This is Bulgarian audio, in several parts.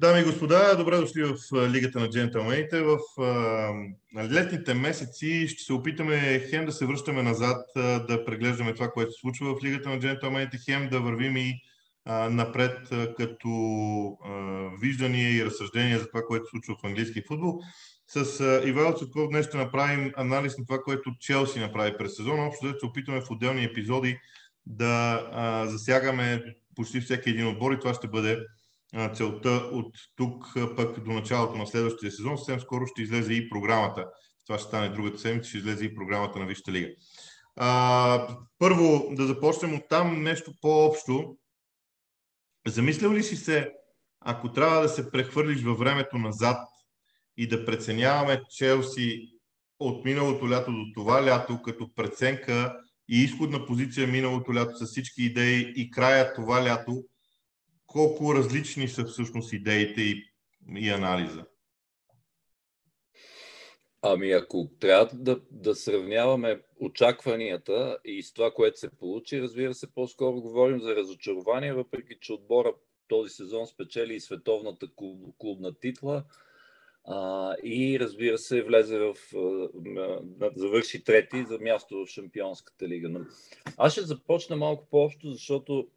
Дами и господа, добре дошли в Лигата на джентълмените. В летните месеци ще се опитаме хем да се връщаме назад, да преглеждаме това, което се случва в Лигата на джентълмените, хем да вървим и напред като виждания и разсъждения за това, което се случва в английски футбол. С Ивайло Цветков днес ще направим анализ на това, което Челси направи през сезона. Общо да се опитаме в отделни епизоди да засягаме почти всеки един отбор и това ще бъде целта от тук пък до началото на следващия сезон. Съвсем скоро ще излезе и програмата. Това ще стане другата седмица, ще излезе и програмата на Висшата лига. А, първо да започнем от там нещо по-общо. Замислял ли си се, ако трябва да се прехвърлиш във времето назад и да преценяваме Челси от миналото лято до това лято, като преценка и изходна позиция миналото лято с всички идеи и края това лято, колко различни са всъщност идеите и, и анализа? Ами ако трябва да, да сравняваме очакванията и с това, което се получи, разбира се, по-скоро говорим за разочарование, въпреки че отбора този сезон спечели и световната клуб, клубна титла а, и разбира се влезе в, а, завърши трети за място в Шампионската лига. Но аз ще започна малко по-общо, защото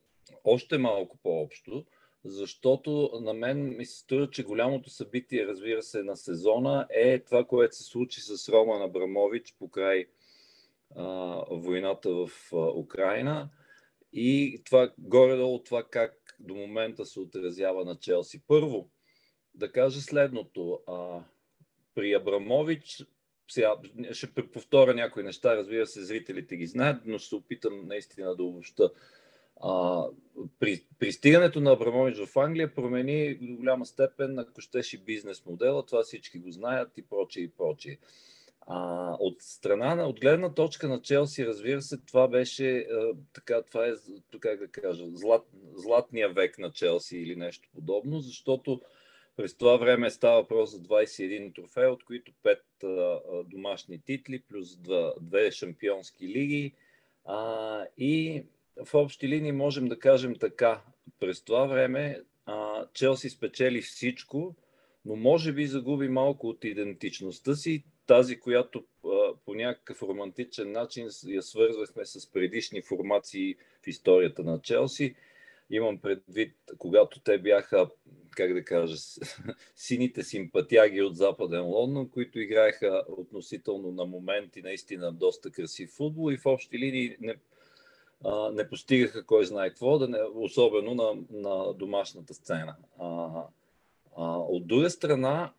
още малко по-общо, защото на мен ми се струва, че голямото събитие, разбира се, на сезона е това, което се случи с Роман Абрамович по край а, войната в а, Украина и това горе-долу това как до момента се отразява на Челси. Първо, да кажа следното. А, при Абрамович, сега ще повторя някои неща, разбира се, зрителите ги знаят, но ще се опитам наистина да обобща. А, при, пристигането на Абрамович в Англия промени до голяма степен, ако щеше бизнес модела, това всички го знаят и прочее и прочее. А, от страна на, от гледна точка на Челси, разбира се, това беше а, така, това е, как да кажа, злат, златния век на Челси или нещо подобно, защото през това време става въпрос за 21 трофея, от които 5 а, домашни титли, плюс 2, 2 шампионски лиги. А, и в общи линии можем да кажем така. През това време а, Челси спечели всичко, но може би загуби малко от идентичността си, тази, която а, по някакъв романтичен начин я свързвахме с предишни формации в историята на Челси. Имам предвид, когато те бяха, как да кажа, сините симпатяги от Западен Лондон, които играеха относително на моменти наистина доста красив футбол и в общи линии не, не постигаха кой знае какво, да не, особено на, на домашната сцена. А, а, от друга страна,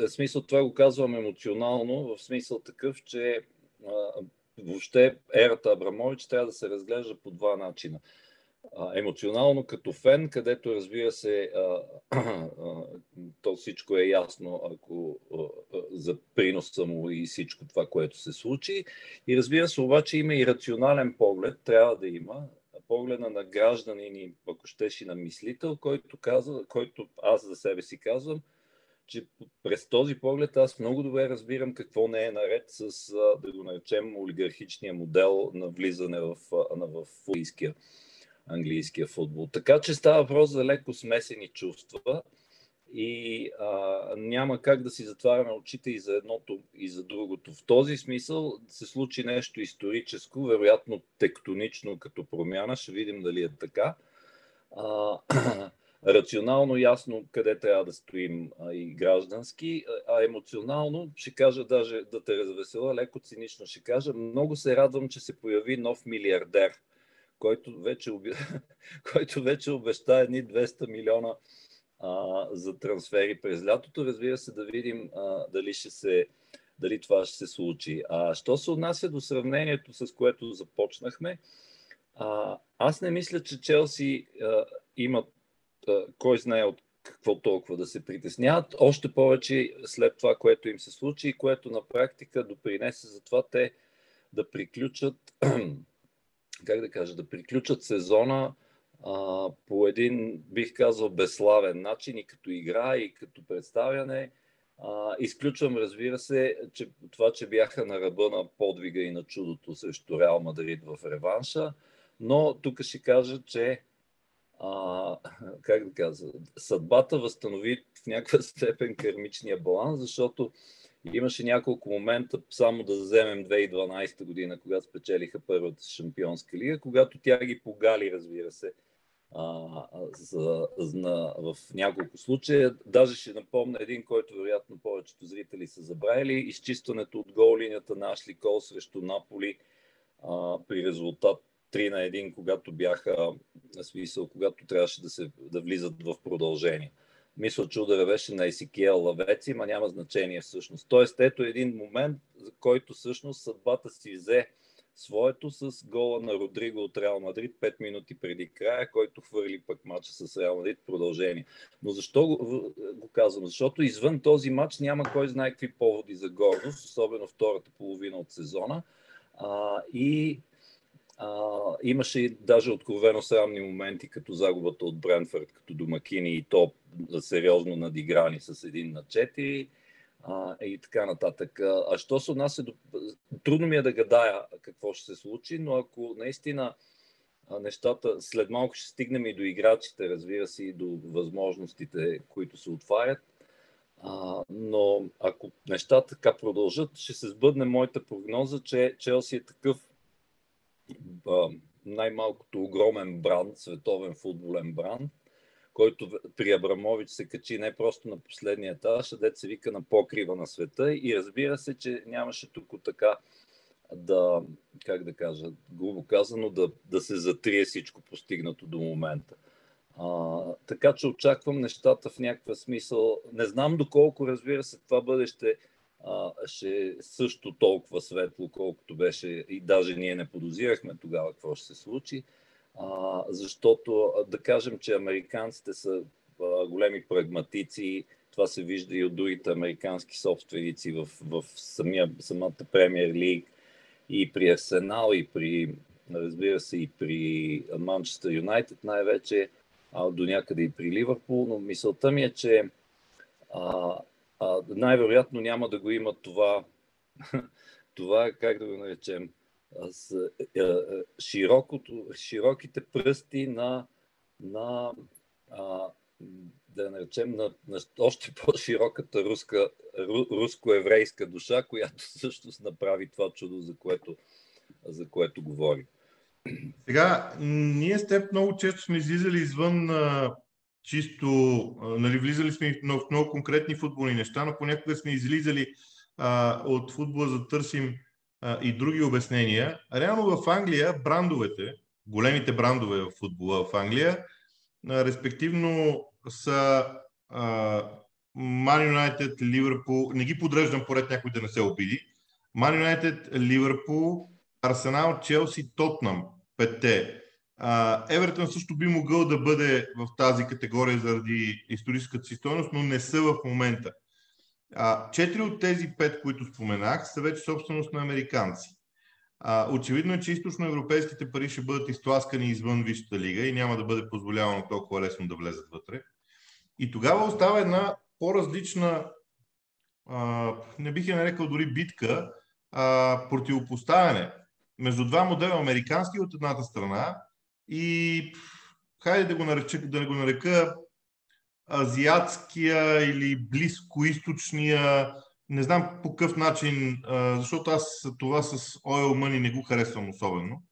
в смисъл това го казвам емоционално, в смисъл такъв, че а, въобще ерата Абрамович трябва да се разглежда по два начина емоционално като фен, където разбира се, то всичко е ясно ако, за приноса му и всичко това, което се случи. И разбира се, обаче има и рационален поглед, трябва да има, погледа на гражданин и ако щеше на мислител, който, казва, който аз за себе си казвам, че през този поглед аз много добре разбирам какво не е наред с, да го наречем, олигархичния модел на влизане в, в, в английския футбол. Така че става въпрос за леко смесени чувства и а, няма как да си затваряме очите и за едното и за другото. В този смисъл се случи нещо историческо, вероятно тектонично като промяна, ще видим дали е така. А, рационално ясно къде трябва да стоим а, и граждански, а емоционално ще кажа даже да те развесела, леко цинично ще кажа, много се радвам, че се появи нов милиардер – който вече, който вече обеща едни 200 милиона а, за трансфери през лятото. Разбира се, да видим а, дали, ще се, дали това ще се случи. А що се отнася до сравнението, с което започнахме, а, аз не мисля, че Челси а, имат а, кой знае от какво толкова да се притесняват. Още повече след това, което им се случи и което на практика допринесе за това те да приключат как да кажа, да приключат сезона а, по един, бих казал, безславен начин и като игра, и като представяне. А, изключвам, разбира се, че това, че бяха на ръба на подвига и на чудото срещу Реал Мадрид в реванша, но тук ще кажа, че а, как да кажа, съдбата възстанови в някаква степен кармичния баланс, защото имаше няколко момента, само да вземем 2012 година, когато спечелиха първата шампионска лига, когато тя ги погали, разбира се, а, за, за, в няколко случая. Даже ще напомня един, който вероятно повечето зрители са забравили, изчистването от гол линията на Ашли Кол срещу Наполи а, при резултат 3 на 1, когато бяха, на смисъл, когато трябваше да, се, да влизат в продължение. Мисля, удара беше на Есикиел Лавеци, ма няма значение всъщност. Тоест, ето един момент, за който всъщност съдбата си взе своето с гола на Родриго от Реал Мадрид 5 минути преди края, който хвърли пък матча с Реал Мадрид продължение. Но защо го, го казвам? Защото извън този матч няма кой знае какви поводи за гордост, особено втората половина от сезона. А, и а, имаше и даже откровено срамни моменти, като загубата от Бренфърд като домакини и то сериозно надиграни с един на 4 а, и така нататък. А що се отнася до... Трудно ми е да гадая какво ще се случи, но ако наистина нещата, след малко ще стигнем и до играчите, разбира се, и до възможностите, които се отварят. А, но ако нещата така продължат, ще се сбъдне моята прогноза, че Челси е такъв най-малкото огромен бранд, световен футболен бранд, който при Абрамович се качи не просто на последния етаж, а дет се вика на покрива на света и разбира се, че нямаше тук така да, как да кажа, грубо казано, да, да се затрие всичко постигнато до момента. А, така че очаквам нещата в някакъв смисъл. Не знам доколко, разбира се, това бъдеще ще е също толкова светло, колкото беше и даже ние не подозирахме тогава какво ще се случи, а, защото да кажем, че американците са а, големи прагматици, това се вижда и от другите американски собственици в, в самия, самата премьер лиг и при Арсенал, и при, разбира се, и при Манчестър Юнайтед най-вече, а до някъде и при Ливърпул, но мисълта ми е, че а, най-вероятно няма да го има това, това как да го наречем, с е, е, широкото, широките пръсти на, на а, да наречем, на, на още по-широката руска, ру, руско-еврейска душа, която всъщност направи това чудо, за което, за което говорим. Сега, ние с теб много често сме излизали извън чисто, нали, влизали сме в много конкретни футболни неща, но понякога сме излизали а, от футбола за да търсим а, и други обяснения. Реално в Англия брандовете, големите брандове в футбола в Англия, а, респективно са Man United, Ливърпул, не ги подреждам поред някой да не се обиди, Man United, Ливърпул, Арсенал, Челси, Тотнам, петте. Евертън също би могъл да бъде в тази категория заради историческата си стойност, но не са в момента. Четири от тези пет, които споменах, са вече собственост на американци. очевидно е, че източноевропейските пари ще бъдат изтласкани извън Висшата лига и няма да бъде позволявано толкова лесно да влезат вътре. И тогава остава една по-различна, не бих я нарекал дори битка, противопоставяне между два модела американски от едната страна и хайде да го нарека, да го нарека азиатския или близкоисточния, не знам по какъв начин, защото аз това с Oil Money не го харесвам особено.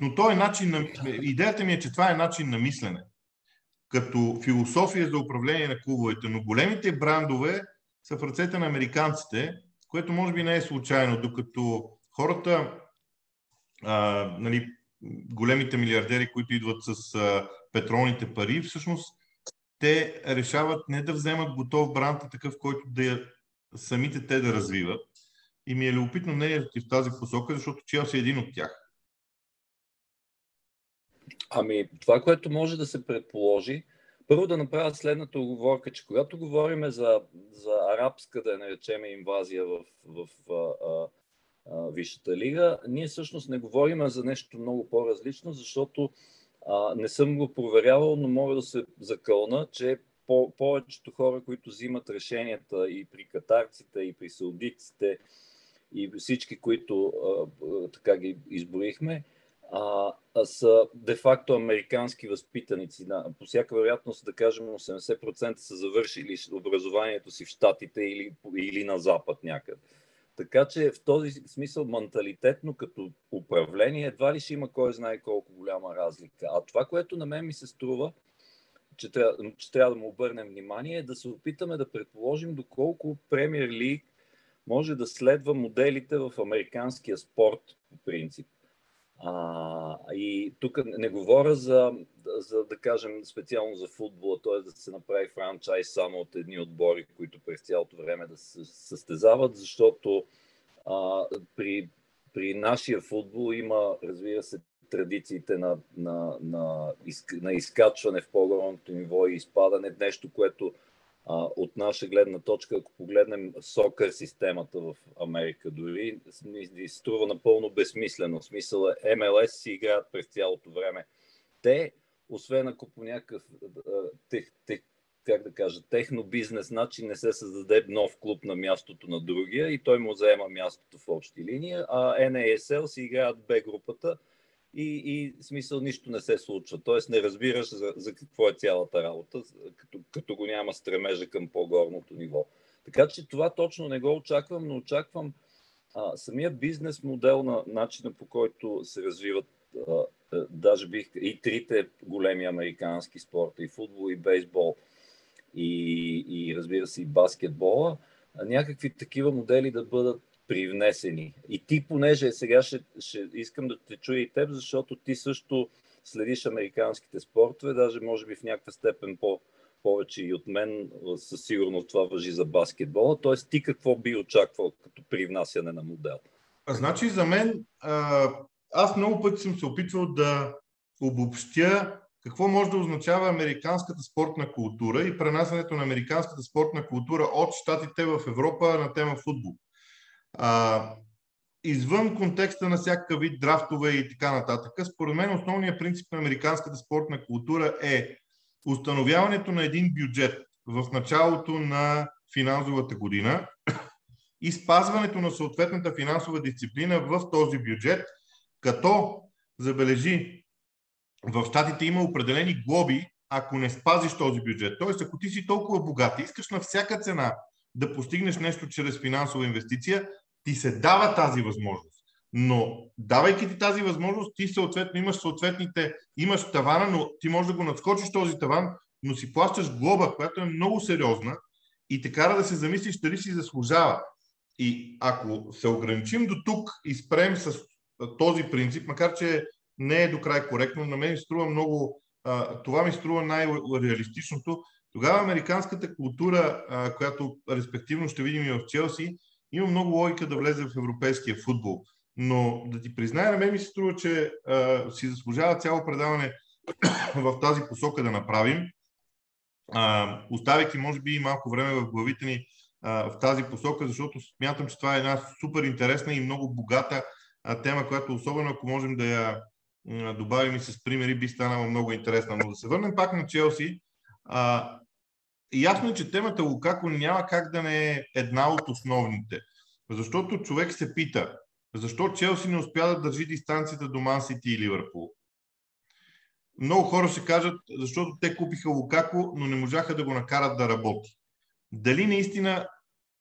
Но той е начин на... Идеята ми е, че това е начин на мислене. Като философия за управление на клубовете. Но големите брандове са в ръцете на американците, което може би не е случайно, докато хората а, нали, големите милиардери, които идват с а, петролните пари, всъщност те решават не да вземат готов бранд, а такъв, който да я, самите те да развиват. И ми е любопитно мнението ти в тази посока, защото Челси е един от тях. Ами, това, което може да се предположи, първо да направя следната оговорка, че когато говорим за, за арабска, да наречем, инвазия в, в а, Висшата лига. Ние всъщност не говорим за нещо много по-различно, защото а, не съм го проверявал, но мога да се закълна, че по- повечето хора, които взимат решенията и при катарците, и при саудитците, и всички, които а, така ги изборихме, а, са де-факто американски възпитаници. По всяка вероятност, да кажем, 80% са завършили образованието си в Штатите или, или на Запад някъде. Така че в този смисъл менталитетно като управление едва ли ще има кой знае колко голяма разлика. А това, което на мен ми се струва, че трябва, че трябва да му обърнем внимание, е да се опитаме да предположим доколко Премьер Лиг може да следва моделите в американския спорт по принцип. А, и тук не говоря за, за, да кажем, специално за футбола, т.е. да се направи франчайз само от едни отбори, които през цялото време да се състезават, защото а, при, при нашия футбол има, разбира се, традициите на, на, на, на изкачване в по-горното ниво и изпадане, нещо, което а, от наша гледна точка, ако погледнем сокър системата в Америка дори, ни струва напълно безсмислено. В смисъл е, МЛС си играят през цялото време. Те, освен ако по някакъв тех, тех, как да кажа, техно бизнес начин не се създаде нов клуб на мястото на другия и той му заема мястото в общи линия, а NASL си играят Б групата, и, и смисъл нищо не се случва. Тоест не разбираш за, за какво е цялата работа, като, като го няма стремежа към по-горното ниво. Така че това точно не го очаквам, но очаквам а, самия бизнес модел на начина по който се развиват а, а, даже бих и трите големи американски спорта, и футбол, и бейсбол, и, и разбира се и баскетбола, някакви такива модели да бъдат привнесени. И ти, понеже сега ще, ще искам да те чуя и теб, защото ти също следиш американските спортове, даже може би в някаква степен по, повече и от мен, със сигурност това въжи за баскетбола. Тоест, ти какво би очаквал като привнасяне на модел? Значи, за мен, аз много пъти съм се опитвал да обобщя какво може да означава американската спортна култура и пренасянето на американската спортна култура от щатите в Европа на тема футбол. А, извън контекста на всякакъв вид драфтове и така нататък, според мен основният принцип на американската спортна култура е установяването на един бюджет в началото на финансовата година и спазването на съответната финансова дисциплина в този бюджет, като забележи, в щатите има определени глоби, ако не спазиш този бюджет. Тоест, ако ти си толкова богат искаш на всяка цена да постигнеш нещо чрез финансова инвестиция, ти се дава тази възможност. Но давайки ти тази възможност, ти съответно имаш съответните, имаш тавана, но ти можеш да го надскочиш този таван, но си плащаш глоба, която е много сериозна и те кара да се замислиш дали си заслужава. И ако се ограничим до тук и спрем с този принцип, макар че не е до край коректно, на мен струва много, това ми струва най-реалистичното, тогава американската култура, която респективно ще видим и в Челси, има много логика да влезе в европейския футбол. Но да ти призная, на мен ми се струва, че а, си заслужава цяло предаване в тази посока да направим, а, оставяйки може би и малко време в главите ни а, в тази посока, защото смятам, че това е една супер интересна и много богата а, тема, която особено ако можем да я добавим и с примери, би станала много интересна. Но да се върнем пак на Челси. А, ясно е, че темата Лукако няма как да не е една от основните. Защото човек се пита, защо Челси не успя да държи дистанцията до Ман Сити и Ливърпул? Много хора ще кажат, защото те купиха Лукако, но не можаха да го накарат да работи. Дали наистина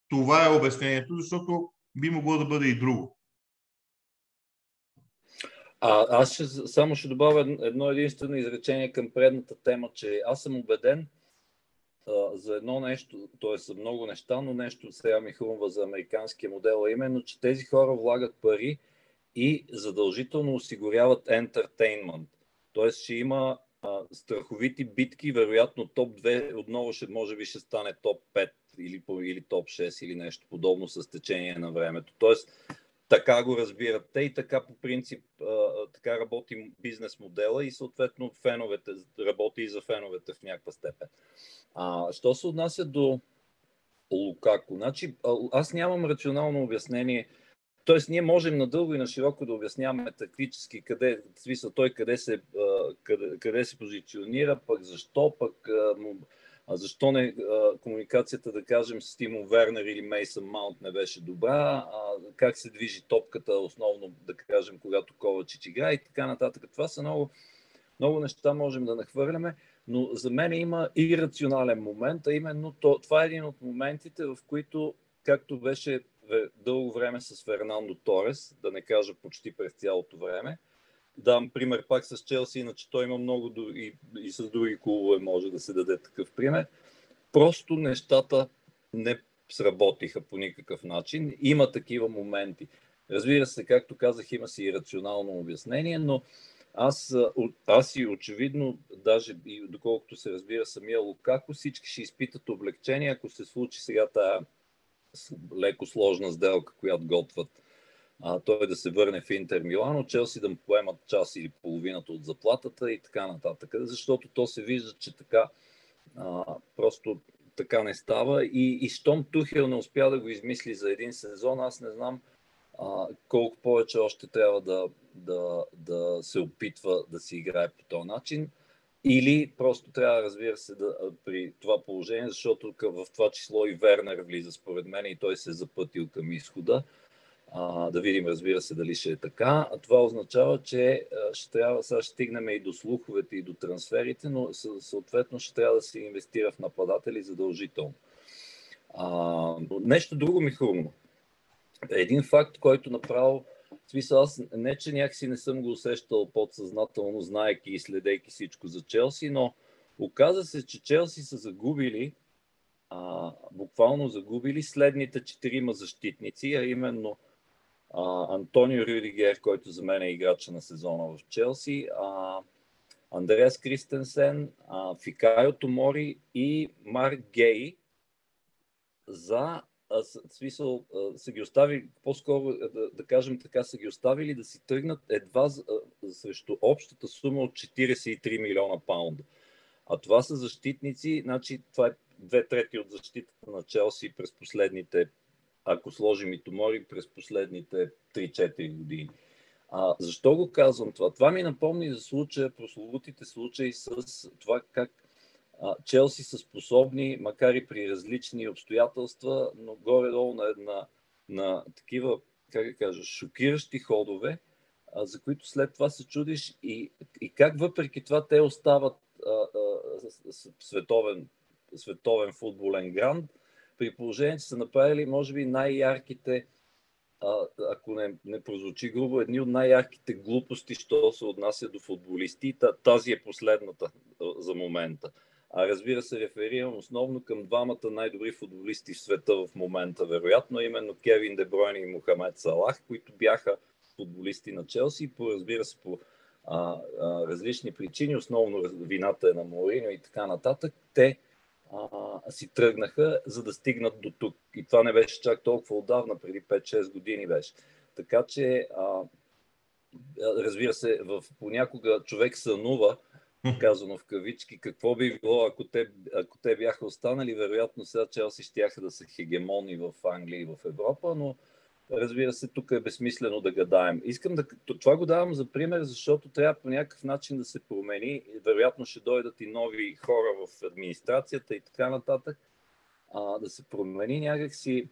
това е обяснението, защото би могло да бъде и друго. А, аз ще, само ще добавя едно единствено изречение към предната тема, че аз съм убеден, за едно нещо, т.е. за много неща, но нещо сега ми хрумва за американския модел, а именно, че тези хора влагат пари и задължително осигуряват ентертейнмент. Т.е. ще има а, страховити битки, вероятно топ 2 отново ще, може би ще стане топ 5 или, или топ 6 или нещо подобно с течение на времето. Тоест, така го разбират те и така по принцип така работи бизнес модела и съответно феновете, работи и за феновете в някаква степен. А, що се отнася до Лукако? Значи, аз нямам рационално обяснение. Тоест, ние можем надълго и на широко да обясняваме тактически къде, смисъл той къде се, къде, къде се позиционира, пък защо, пък А защо не а, комуникацията, да кажем, с Тимо Вернер или Мейсън Маунт не беше добра? А, как се движи топката, основно, да кажем, когато Ковачич играе и така нататък. Това са много, много неща можем да нахвърляме, но за мен има и рационален момент, а именно то, това е един от моментите, в които, както беше дълго време с Фернандо Торес, да не кажа почти през цялото време, Давам пример пак с Челси, иначе той има много и, и с други клубове може да се даде такъв пример. Просто нещата не сработиха по никакъв начин. Има такива моменти. Разбира се, както казах, има си и рационално обяснение, но аз, аз и очевидно, даже и доколкото се разбира самия Лукако, всички ще изпитат облегчение, ако се случи сега тая леко сложна сделка, която готват а, той да се върне в Интер Милано, Челси да му поемат час или половината от заплатата и така нататък. Защото то се вижда, че така а, просто така не става. И, и щом Тухел не успя да го измисли за един сезон, аз не знам а, колко повече още трябва да, да, да се опитва да си играе по този начин. Или просто трябва, разбира се, да, при това положение, защото в това число и Вернер влиза според мен и той се е запътил към изхода. Да видим, разбира се, дали ще е така. А това означава, че ще трябва, сега ще стигнем и до слуховете, и до трансферите, но съответно ще трябва да се инвестира в нападатели задължително. А, нещо друго ми хрумна. Един факт, който направо, смисъл аз не, че някакси не съм го усещал подсъзнателно, знаеки и следейки всичко за Челси, но оказа се, че Челси са загубили, а, буквално загубили следните четирима защитници, а именно а, Антонио Рюдигер, който за мен е играча на сезона в Челси, а, Андреас Кристенсен, а, Фикайо Томори и Марк Гей за смисъл са ги оставили, по-скоро да, да кажем така, са ги оставили да си тръгнат едва срещу общата сума от 43 милиона паунда. А това са защитници, значи това е две трети от защитата на Челси през последните ако сложим и Томори през последните 3-4 години. А, защо го казвам това? Това ми напомни за случая, прословутите случаи с това как а, Челси са способни, макар и при различни обстоятелства, но горе-долу на, една, на такива, как да кажа, шокиращи ходове, а, за които след това се чудиш и, и как въпреки това те остават а, а, световен, световен футболен гранд, при положение, че са направили, може би, най-ярките, а, ако не, не прозвучи грубо, едни от най-ярките глупости, що се отнася до футболисти. Тази е последната за момента. А разбира се, реферирам основно към двамата най-добри футболисти в света в момента, вероятно, именно Кевин Дебройн и Мохамед Салах, които бяха футболисти на Челси, по, разбира се, по а, а, различни причини, основно вината е на Морино и така нататък, те а, си тръгнаха, за да стигнат до тук. И това не беше чак толкова отдавна, преди 5-6 години беше. Така че, а, разбира се, в, понякога човек сънува, казано в кавички, какво би било, ако те, ако те бяха останали. Вероятно сега Челси щяха да са хегемони в Англия и в Европа, но разбира се, тук е безсмислено да гадаем. Искам да... Това го давам за пример, защото трябва по някакъв начин да се промени. Вероятно ще дойдат и нови хора в администрацията и така нататък. А, да се промени някакси...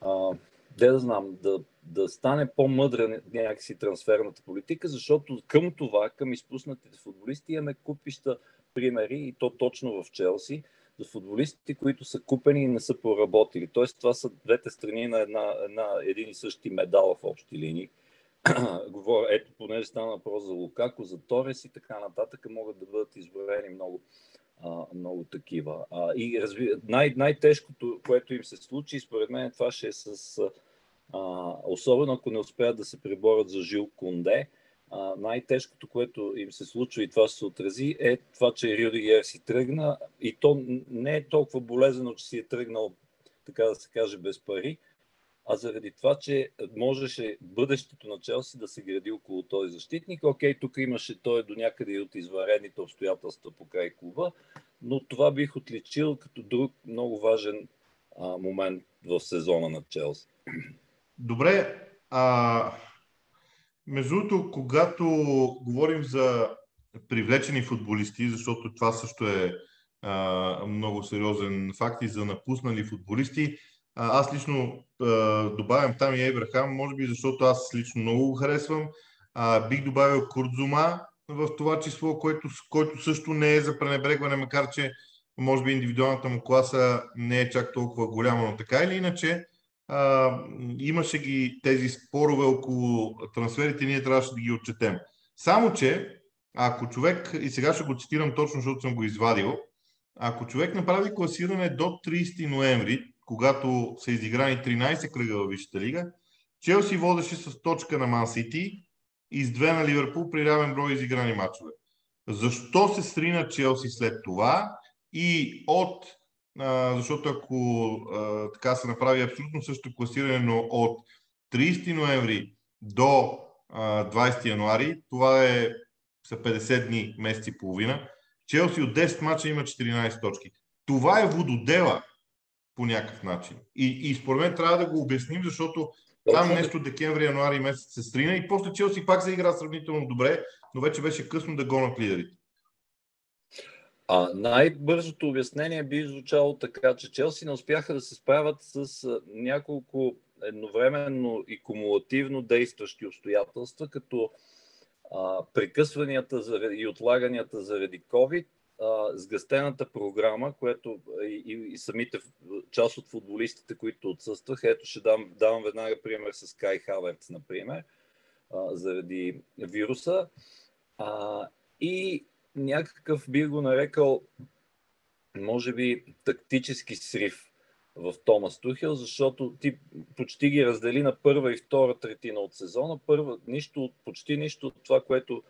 А, де да знам, да, да стане по-мъдра някакси трансферната политика, защото към това, към изпуснатите футболисти имаме купища примери и то точно в Челси за футболистите, които са купени и не са проработили. Тоест, това са двете страни на една, една, един и същи медал в общи линии. Говоря, ето, понеже стана въпрос за Лукако, за Торес и така нататък, могат да бъдат изброени много, а, много такива. А, и разви... най- най-тежкото, което им се случи, според мен това ще е с... А, особено ако не успеят да се преборят за Жил Кунде, а, най-тежкото, което им се случва и това се отрази, е това, че Рюдигер си тръгна и то не е толкова болезнено, че си е тръгнал, така да се каже, без пари, а заради това, че можеше бъдещето на Челси да се гради около този защитник. Окей, тук имаше той до някъде и от извънредните обстоятелства по край клуба, но това бих отличил като друг много важен а, момент в сезона на Челси. Добре, а, между другото, когато говорим за привлечени футболисти, защото това също е а, много сериозен факт и за напуснали футболисти. А, аз лично а, добавям там и Ебрахам, може би защото аз лично много го харесвам. А, бих добавил Курдзума в това число, който, който също не е за пренебрегване, макар че може би индивидуалната му класа не е чак толкова голяма, но така или иначе а, имаше ги тези спорове около трансферите, ние трябваше да ги отчетем. Само, че ако човек, и сега ще го цитирам точно, защото съм го извадил, ако човек направи класиране до 30 ноември, когато са изиграни 13 кръга във Висшата лига, Челси водеше с точка на Ман Сити и с две на Ливърпул при равен брой изиграни матчове. Защо се срина Челси след това и от, а, защото ако а, така се направи абсолютно същото класиране, но от 30 ноември до а, 20 януари, това е, са 50 дни, месец и половина, Челси от 10 мача има 14 точки. Това е вододела по някакъв начин. И, и според мен трябва да го обясним, защото там нещо декември, януари месец се стрина и после Челси пак заигра сравнително добре, но вече беше късно да гонат лидерите. А най-бързото обяснение би звучало така, че Челси не успяха да се справят с няколко едновременно и кумулативно действащи обстоятелства, като а, прекъсванията и отлаганията заради COVID, а, сгъстената програма, което и, и, и самите част от футболистите, които отсъстваха, ето ще дам, давам веднага пример с Кай Хаверц, например, а, заради вируса. А, и някакъв би го нарекал, може би, тактически срив в Томас Тухел, защото ти почти ги раздели на първа и втора третина от сезона. Първа, нищо, почти нищо от това, което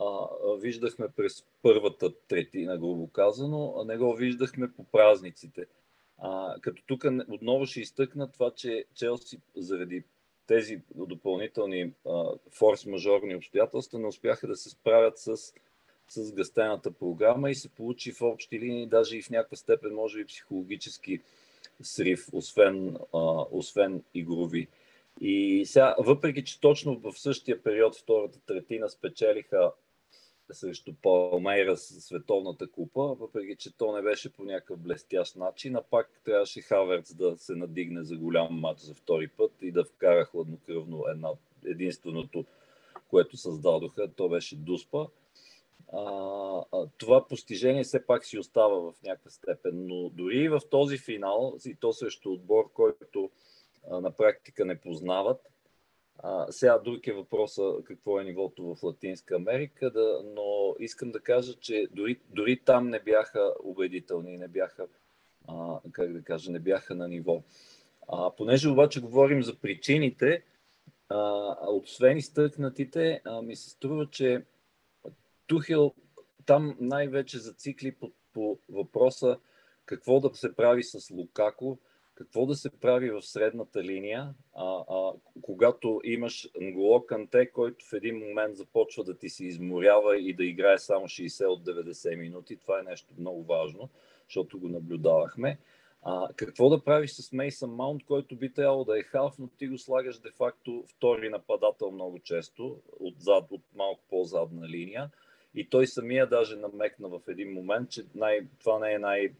а, виждахме през първата третина, грубо казано, не го виждахме по празниците. А, като тук отново ще изтъкна това, че Челси заради тези допълнителни форс-мажорни обстоятелства не успяха да се справят с, с гъстената програма и се получи в общи линии, даже и в някаква степен, може би психологически срив, освен, а, освен игрови. И сега, въпреки че точно в същия период, втората третина, спечелиха срещу Палмейра Световната купа, въпреки че то не беше по някакъв блестящ начин, а пак трябваше Хаверц да се надигне за голям матч за втори път и да вкара хладнокръвно една, единственото, което създадоха, то беше Дуспа. А, това постижение все пак си остава в някаква степен, но дори в този финал, и то срещу отбор, който а, на практика не познават, а, сега друг е въпроса какво е нивото в Латинска Америка, да, но искам да кажа, че дори, дори там не бяха убедителни, не бяха, а, как да кажа, не бяха на ниво. А, понеже обаче говорим за причините, а, освен изтъкнатите, а, ми се струва, че Тухел там най-вече зацикли по, по въпроса какво да се прави с Лукако, какво да се прави в средната линия, а, а, когато имаш Нголо Канте, който в един момент започва да ти се изморява и да играе само 60 от 90 минути. Това е нещо много важно, защото го наблюдавахме. А, какво да правиш с Мейсън Маунт, който би трябвало да е халф, но ти го слагаш де-факто втори нападател много често, отзад, от малко по-задна линия. И той самия даже намекна в един момент, че най, това не е най,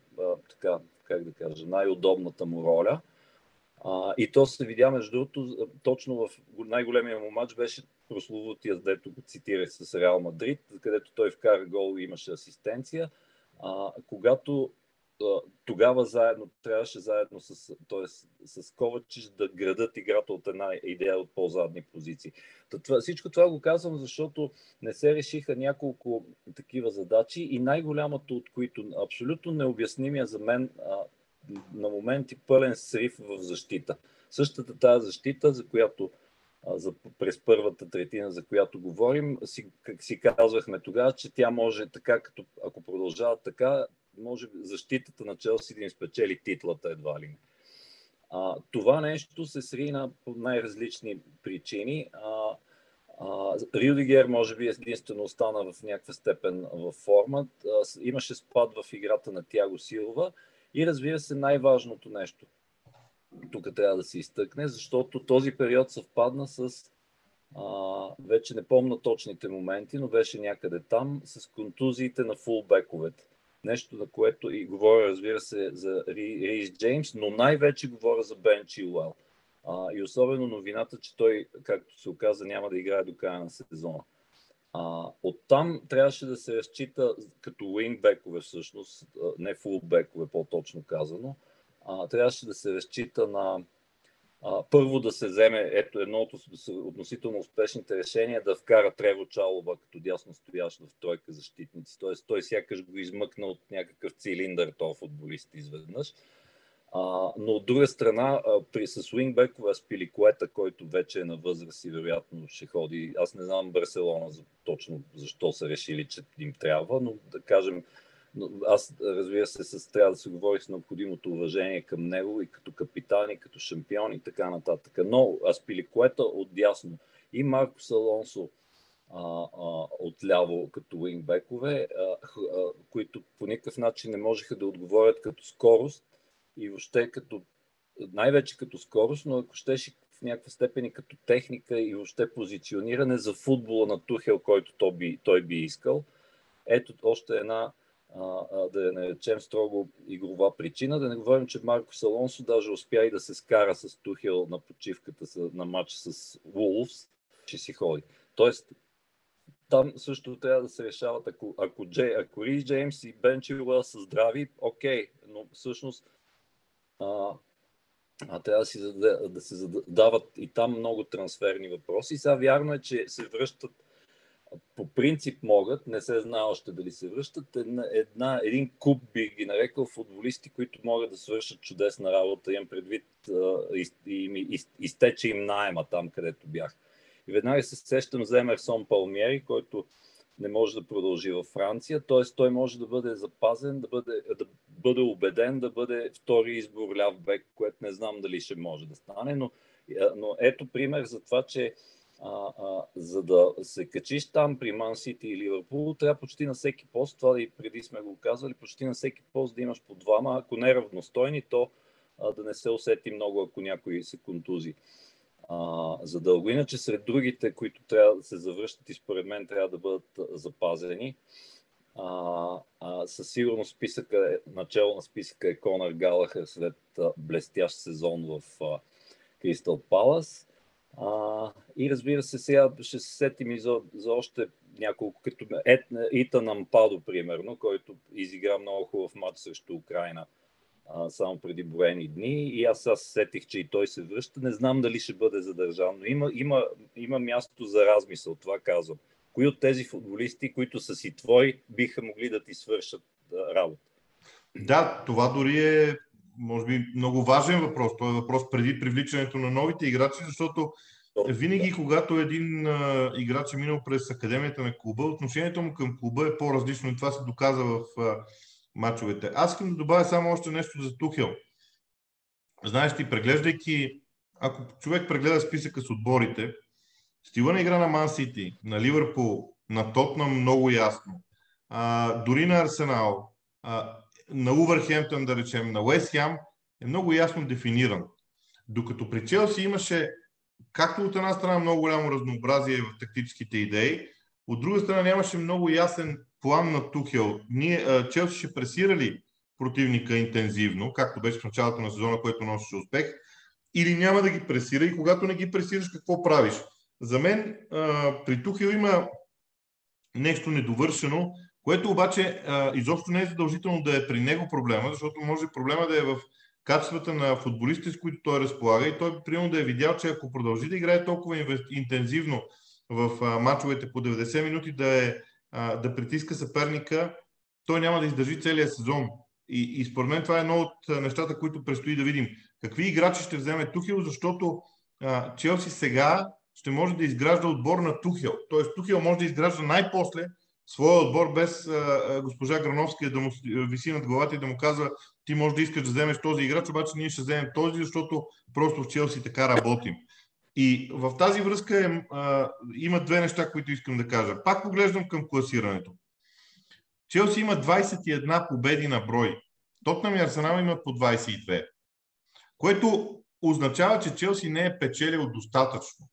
така, как да кажа, най-удобната му роля. А, и то се видя, между другото, точно в най-големия му матч беше прословутия, дето го цитирах с Реал Мадрид, където той вкара гол и имаше асистенция. А, когато тогава заедно, трябваше заедно с, т.е. с Ковачич да градат играта от една идея от по-задни позиции. Това, всичко това го казвам, защото не се решиха няколко такива задачи и най-голямото от които абсолютно необяснимия за мен а, на моменти пълен срив в защита. Същата тази защита, за която за, през първата третина, за която говорим, си, как си казвахме тогава, че тя може така, като ако продължава така, може защитата на Челси да им спечели титлата едва ли не. А, това нещо се срина по най-различни причини. А, а, Рюдигер може би единствено остана в някаква степен в форма. А, имаше спад в играта на Тяго Силва и разбира се най-важното нещо. Тук трябва да се изтъкне, защото този период съвпадна с а, вече не помна точните моменти, но беше някъде там с контузиите на фулбековете Нещо, на което и говоря, разбира се, за Рейс Джеймс, но най-вече говоря за Бен Чилуел. А, и особено новината, че той, както се оказа, няма да играе до края на сезона. А, оттам трябваше да се разчита като уингбекове всъщност, не фулбекове по-точно казано, а, трябваше да се разчита на първо да се вземе ето едно от относително успешните решения да вкара Трево Чалова като дясно стоящ в тройка защитници. Тоест той сякаш го измъкна от някакъв цилиндър този футболист изведнъж. А, но от друга страна, а, при с уингбекове Спиликуета, който вече е на възраст и вероятно ще ходи. Аз не знам Барселона точно защо са решили, че им трябва, но да кажем, аз разбира се, с, трябва да се говори с необходимото уважение към него и като капитан, и като шампион и така нататък. Но Аспиликуета отдясно и Марко Салонсо а, а, отляво като уингбекове, а, а, които по никакъв начин не можеха да отговорят като скорост и въобще като най-вече като скорост, но ако щеше в някаква степен и като техника и въобще позициониране за футбола на Тухел, който той би, той би искал. Ето още една, да я наречем строго игрова причина. Да не говорим, че Марко Салонсо даже успя и да се скара с Тухел на почивката на матч с Вулфс, че си ходи. Тоест, там също трябва да се решават, ако, ако, Джей, ако Рис Джеймс и Бен Чилуел са здрави, окей, но всъщност а, а трябва да, си, да, да се задават и там много трансферни въпроси. Сега вярно е, че се връщат по принцип могат, не се знае още дали се връщат, една, една, един куп би ги нарекал футболисти, които могат да свършат чудесна работа. Имам предвид и, и, и, изтече им найема там, където бях. И веднага се сещам за Емерсон Палмиери, който не може да продължи във Франция, т.е. той може да бъде запазен, да бъде, да бъде убеден да бъде втори избор ляв бек, което не знам дали ще може да стане, но, но ето пример за това, че а, а, за да се качиш там при Ман Сити и Ливърпул, трябва почти на всеки пост, това и преди сме го казвали, почти на всеки пост да имаш по двама, ако не равностойни, то а, да не се усети много, ако някой се контузи а, за дълго. Иначе сред другите, които трябва да се завръщат и според мен трябва да бъдат запазени, а, а, със сигурност списъка, е, начало на списъка е Конър Галахър след а, блестящ сезон в Кристал Палас. И разбира се, сега ще се сетим и за, за още няколко, като Итан Ампадо, примерно, който изигра много хубав матч срещу Украина а, само преди броени дни и аз аз сетих, че и той се връща. Не знам дали ще бъде задържан, но има, има, има място за размисъл, това казвам. Кои от тези футболисти, които са си твои, биха могли да ти свършат работа? Да, това дори е, може би, много важен въпрос. Това е въпрос преди привличането на новите играчи, защото винаги, когато един а, играч е минал през академията на клуба, отношението му към клуба е по-различно и това се доказа в а, мачовете. Аз искам да добавя само още нещо за Тухел. Знаеш ти, преглеждайки, ако човек прегледа списъка с отборите, стила на игра на Ман Сити, на Ливърпул, на Тотнам много ясно, а, дори на Арсенал, а, на Увърхемптън, да речем, на Уест Хем, е много ясно дефиниран. Докато при Челси имаше както от една страна много голямо разнообразие в тактическите идеи, от друга страна нямаше много ясен план на Тухел. Ние, Челси ще пресирали противника интензивно, както беше в началото на сезона, което носеше успех, или няма да ги пресира и когато не ги пресираш, какво правиш? За мен при Тухел има нещо недовършено, което обаче изобщо не е задължително да е при него проблема, защото може проблема да е в качествата на футболистите, с които той разполага и той примерно да е видял, че ако продължи да играе толкова интензивно в мачовете по 90 минути, да е а, да притиска съперника, той няма да издържи целия сезон. И, и според мен това е едно от нещата, които предстои да видим. Какви играчи ще вземе Тухил, защото а, Челси сега ще може да изгражда отбор на Тухил. Тоест Тухил може да изгражда най-после своя отбор без госпожа Грановска да му виси над главата и да му казва ти може да искаш да вземеш този играч, обаче ние ще вземем този, защото просто в Челси така работим. И в тази връзка е, има две неща, които искам да кажа. Пак поглеждам към класирането. Челси има 21 победи на брой. Тотнам и Арсенал имат по 22. Което означава, че Челси не е печелил достатъчно.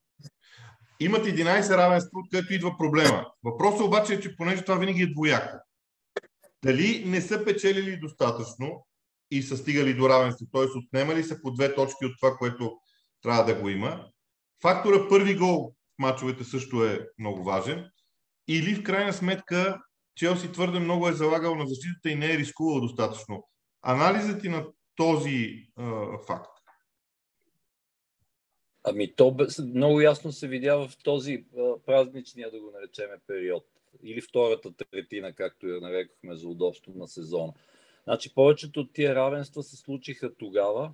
Имат 11 равенства, от където идва проблема. Въпросът обаче е, че понеже това винаги е двояко. Дали не са печелили достатъчно и са стигали до равенство, т.е. отнемали са по две точки от това, което трябва да го има. Фактора първи гол в мачовете също е много важен. Или в крайна сметка Челси твърде много е залагал на защитата и не е рискувал достатъчно. Анализът и на този а, факт. Ами то много ясно се видя в този празничния, да го наречеме, период. Или втората третина, както я нарекохме за удобство на сезона. Значи повечето от тия равенства се случиха тогава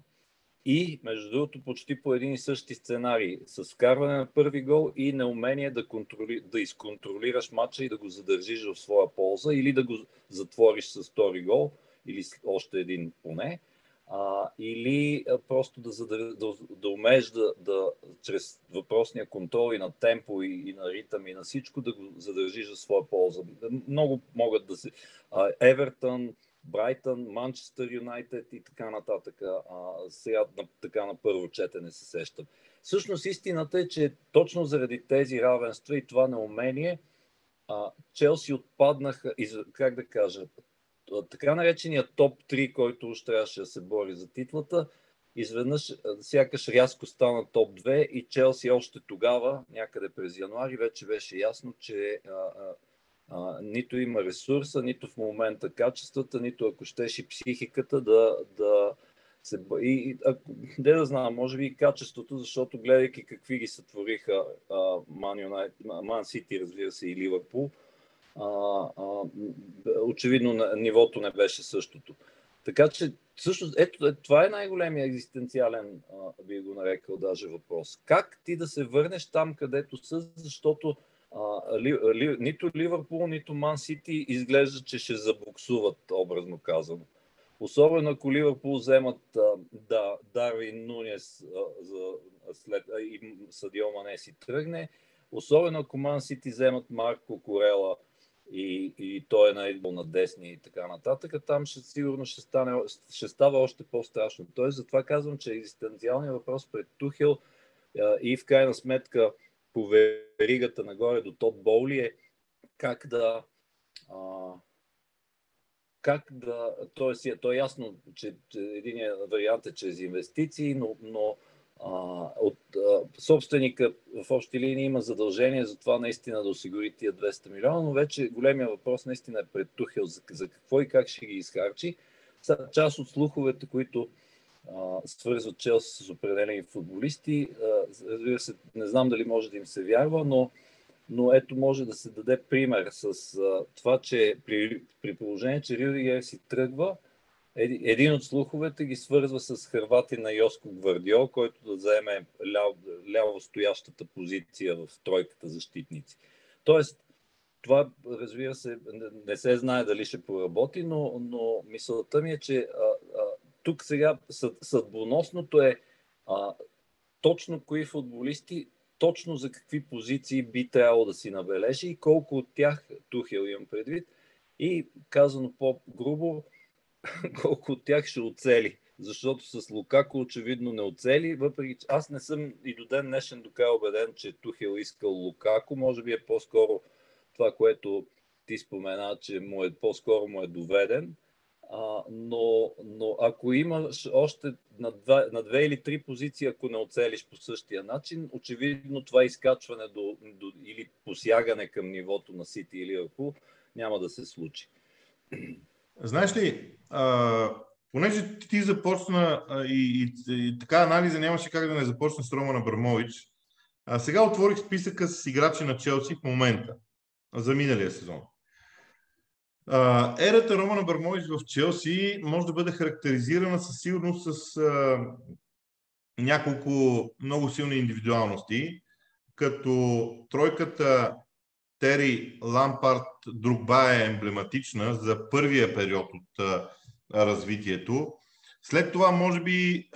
и, между другото, почти по един и същи сценарий. С вкарване на първи гол и неумение да, контроли, да изконтролираш матча и да го задържиш в своя полза или да го затвориш с втори гол или още един поне – а, или просто да, да, да, да умееш да, да, чрез въпросния контрол и на темпо, и, и на ритъм, и на всичко, да го задържиш за своя полза. Много могат да се... Евертън, Брайтън, Манчестър Юнайтед и така нататък. А, сега на, така на първо четене се сещам. Всъщност истината е, че точно заради тези равенства и това неумение, а, Челси отпаднаха, из, как да кажа, така наречения топ 3, който уж трябваше да се бори за титлата, изведнъж сякаш рязко стана топ 2 и Челси още тогава, някъде през януари, вече беше ясно, че а, а, нито има ресурса, нито в момента качествата, нито ако щеше психиката да, да се... И, ако, де да знам, може би и качеството, защото гледайки какви ги сътвориха Ман Сити, разбира се, и Ливърпул, а, а, очевидно нивото не беше същото. Така че, всъщност, ето, е, това е най-големия екзистенциален, би го нарекал даже въпрос. Как ти да се върнеш там, където са, защото а, ли, ли, нито Ливърпул, нито Ман Сити изглежда, че ще забуксуват, образно казано. Особено ако Ливърпул вземат а, да, Дарвин Нунес а, за, след, а, и Садио Мане си тръгне, особено ако Ман Сити вземат Марко Корела и, и той е на на десни и така нататък, там ще, сигурно ще, стане, ще става още по-страшно. Тоест, затова казвам, че екзистенциалният въпрос пред Тухел и в крайна сметка по веригата нагоре до Тот Боули е как да а, как да, т.е. то е ясно, че, че един вариант е чрез инвестиции, но, но а, от собственика в общи линии има задължение за това наистина да осигури тия 200 милиона, но вече големия въпрос наистина е пред Тухел за, за какво и как ще ги изхарчи. Част от слуховете, които а, свързват Челси с определени футболисти, а, разбира се, не знам дали може да им се вярва, но, но ето може да се даде пример с а, това, че при, при положение, че Рюдигер си тръгва, един от слуховете ги свързва с Хрвати на Йоско Гвардиол, който да заеме ляво, ляво стоящата позиция в тройката защитници. Тоест, това, разбира се, не се знае дали ще проработи, но, но мисълта ми е, че а, а, тук сега съд, съдбоносното е а, точно кои футболисти, точно за какви позиции би трябвало да си набележи и колко от тях, Тухел имам предвид, и казано по-грубо, колко от тях ще оцели. Защото с Лукако очевидно не оцели, въпреки че аз не съм и до ден днешен докрай убеден, че Тухел искал Лукако. Може би е по-скоро това, което ти спомена, че му е, по-скоро му е доведен. А, но, но ако имаш още на, два, на две или три позиции, ако не оцелиш по същия начин, очевидно това изкачване до, до, или посягане към нивото на Сити или Ливърпул няма да се случи. Знаеш ли, а, понеже ти започна а, и, и, и така анализа нямаше как да не започне с Роман Абрамович, а сега отворих списъка с играчи на Челси в момента, за миналия сезон. А, ерата Роман Абрамович в Челси може да бъде характеризирана със сигурност с а, няколко много силни индивидуалности, като тройката Тери Лампард Другба е емблематична за първия период от развитието. След това, може би,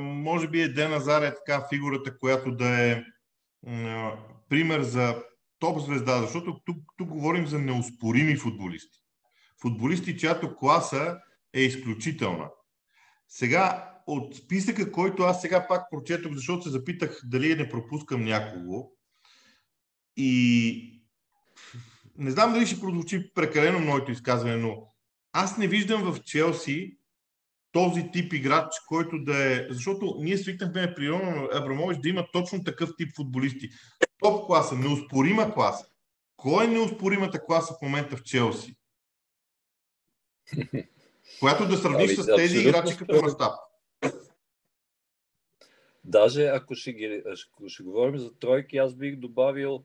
може би Еден Азар е така фигурата, която да е пример за топ звезда, защото тук, тук говорим за неуспорими футболисти. Футболисти, чиято класа е изключителна. Сега, от списъка, който аз сега пак прочетох, защото се запитах дали не пропускам някого, и не знам дали ще прозвучи прекалено моето изказване, но аз не виждам в Челси този тип играч, който да е... Защото ние свикнахме при Абрамович да има точно такъв тип футболисти. Топ класа, неуспорима класа. Кой е неуспоримата класа в момента в Челси? Която да сравниш ами, с тези играчи като мащаб. Даже ако ще, ги, ако ще говорим за тройки, аз бих добавил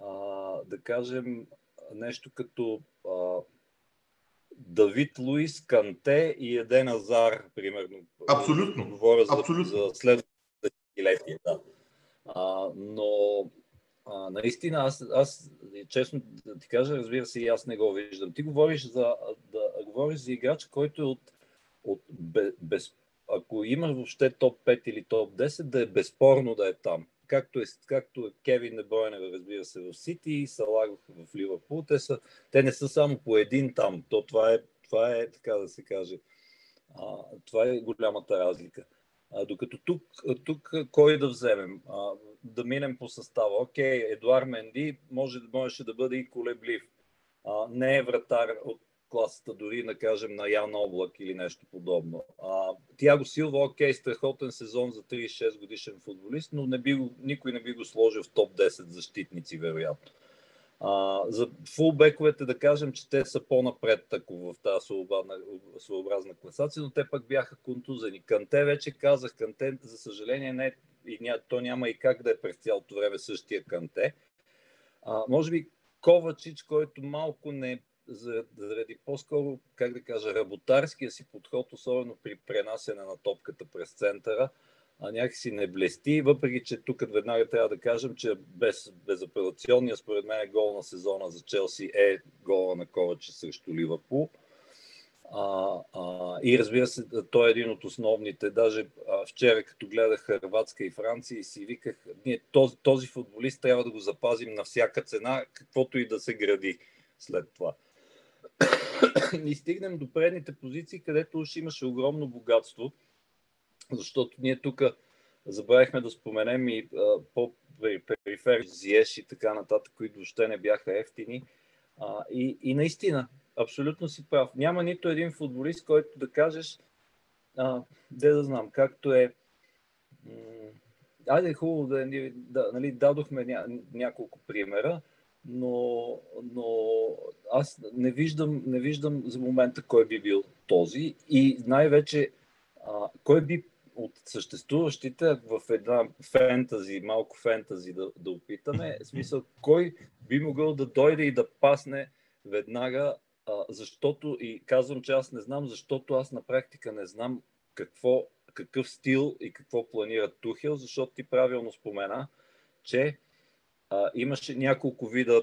а, да кажем нещо като а, Давид Луис, Канте и Еден Азар, примерно. Абсолютно. Говоря за, Абсолютно. за следващото десетилетие, да. А, но а, наистина, аз, аз, честно да ти кажа, разбира се, и аз не го виждам. Ти говориш за, да, говориш за играч, който е от, от без, ако има въобще топ 5 или топ 10, да е безспорно да е там. Както е, както е Кевин Дебойне, разбира се, в Сити и Салах в Ливърпул. Те, са, те не са само по един там. То това е, това е така да се каже, а, това е голямата разлика. А, докато тук, тук кой да вземем? А, да минем по състава. Окей, Едуар Менди може, можеше да бъде и колеблив. А, не е вратар от класата дори, да кажем, на Ян Облак или нещо подобно. А, Тяго Силва, окей, страхотен сезон за 36 годишен футболист, но не би, никой не би го сложил в топ 10 защитници, вероятно. А, за фулбековете да кажем, че те са по-напред ако в тази своеобразна класация, но те пък бяха контузени. Канте вече казах, Канте за съжаление не, и ня, то няма и как да е през цялото време същия Канте. А, може би Ковачич, който малко не заради по-скоро, как да кажа, работарския си подход, особено при пренасене на топката през центъра, а някакси не блести, въпреки че тук веднага трябва да кажем, че без, безапелационния според мен гол на сезона за Челси е гола на Ковачи срещу Ливърпул. А, а, и разбира се, той е един от основните. Даже а, вчера, като гледах Хрватска и Франция и си виках, ние този, този футболист трябва да го запазим на всяка цена, каквото и да се гради след това. и стигнем до предните позиции, където уж имаше огромно богатство, защото ние тук забравихме да споменем и по перифери Зиеш и така нататък, които въобще не бяха ефтини. А, и, и наистина, абсолютно си прав. Няма нито един футболист, който да кажеш, а, де да знам, както е. М- айде хубаво да, да нали, дадохме ня, няколко примера но, но аз не виждам, не виждам за момента кой би бил този и най-вече а, кой би от съществуващите в една фентази, малко фентази да, да опитаме, в смисъл кой би могъл да дойде и да пасне веднага, а, защото и казвам, че аз не знам, защото аз на практика не знам какво, какъв стил и какво планира Тухел, защото ти правилно спомена, че а, имаше няколко вида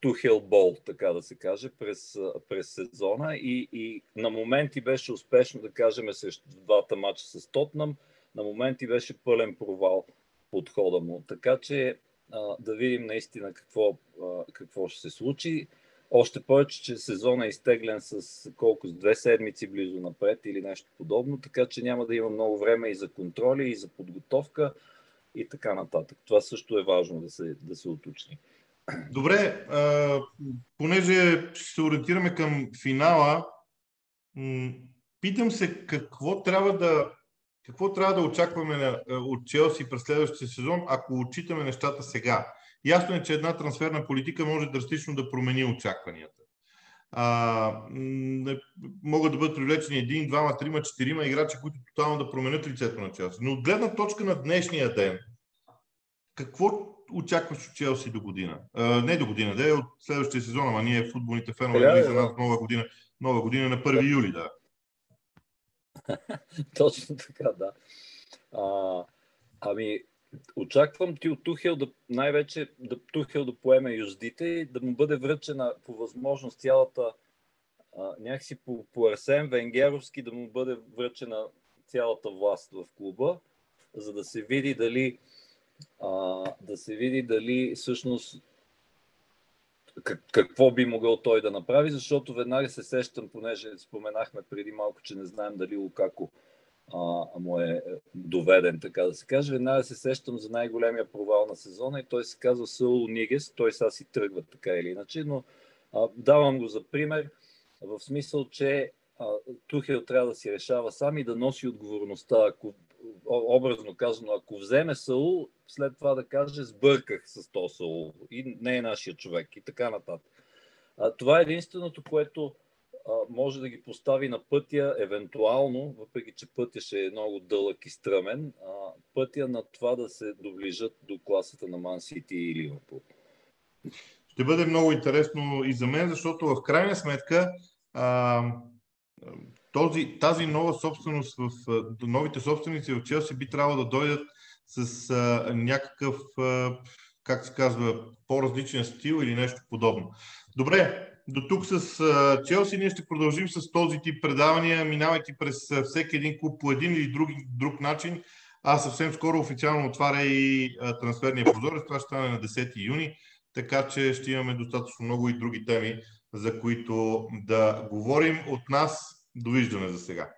Тухел бол, така да се каже, през, през сезона и, и на моменти беше успешно, да кажем, срещу двата мача с Тотнам, на моменти беше пълен провал подхода му. Така че а, да видим наистина какво, а, какво ще се случи. Още повече, че сезона е изтеглен с колко, с две седмици близо напред или нещо подобно, така че няма да има много време и за контроли, и за подготовка и така нататък. Това също е важно да се, да се уточни. Добре, а, понеже се ориентираме към финала, питам се какво трябва да, какво трябва да очакваме на, от Челси през следващия сезон, ако отчитаме нещата сега. Ясно е, че една трансферна политика може драстично да промени очакванията. А, могат да бъдат привлечени един, двама, трима, четирима играчи, които тотално да променят лицето на Челси. Но от гледна точка на днешния ден, какво очакваш от Челси до година? А, не до година, да е от следващия сезон, ама ние футболните фенове yeah, за нас нова година, нова година на 1 юли, да. Точно така, да. А, ами, очаквам ти от Тухел да най-вече да Тухел да поеме юздите и да му бъде връчена по възможност цялата а, някакси по, по Арсен Венгеровски да му бъде връчена цялата власт в клуба, за да се види дали а, да се види дали всъщност как, какво би могъл той да направи, защото веднага се сещам, понеже споменахме преди малко, че не знаем дали Лукако а, му е доведен, така да се каже. Веднага се сещам за най-големия провал на сезона и той се казва Саул Нигес. Той сега си тръгва така или иначе, но а, давам го за пример. В смисъл, че Тухел трябва да си решава сам и да носи отговорността. Ако, образно казано, ако вземе Саул, след това да каже сбърках с то Саул и не е нашия човек и така нататък. А, това е единственото, което а, може да ги постави на пътя, евентуално, въпреки че пътя ще е много дълъг и стръмен, пътя на това да се доближат до класата на Ман Сити и Ливърпул. Ще бъде много интересно и за мен, защото в крайна сметка а, този, тази нова собственост в новите собственици в Челси би трябвало да дойдат с а, някакъв, а, как се казва, по-различен стил или нещо подобно. Добре, до тук с Челси ние ще продължим с този тип предавания, минавайки през всеки един клуб по един или друг, друг начин. А съвсем скоро официално отваря и трансферния прозорец. Това ще стане на 10 юни, така че ще имаме достатъчно много и други теми, за които да говорим. От нас довиждане за сега.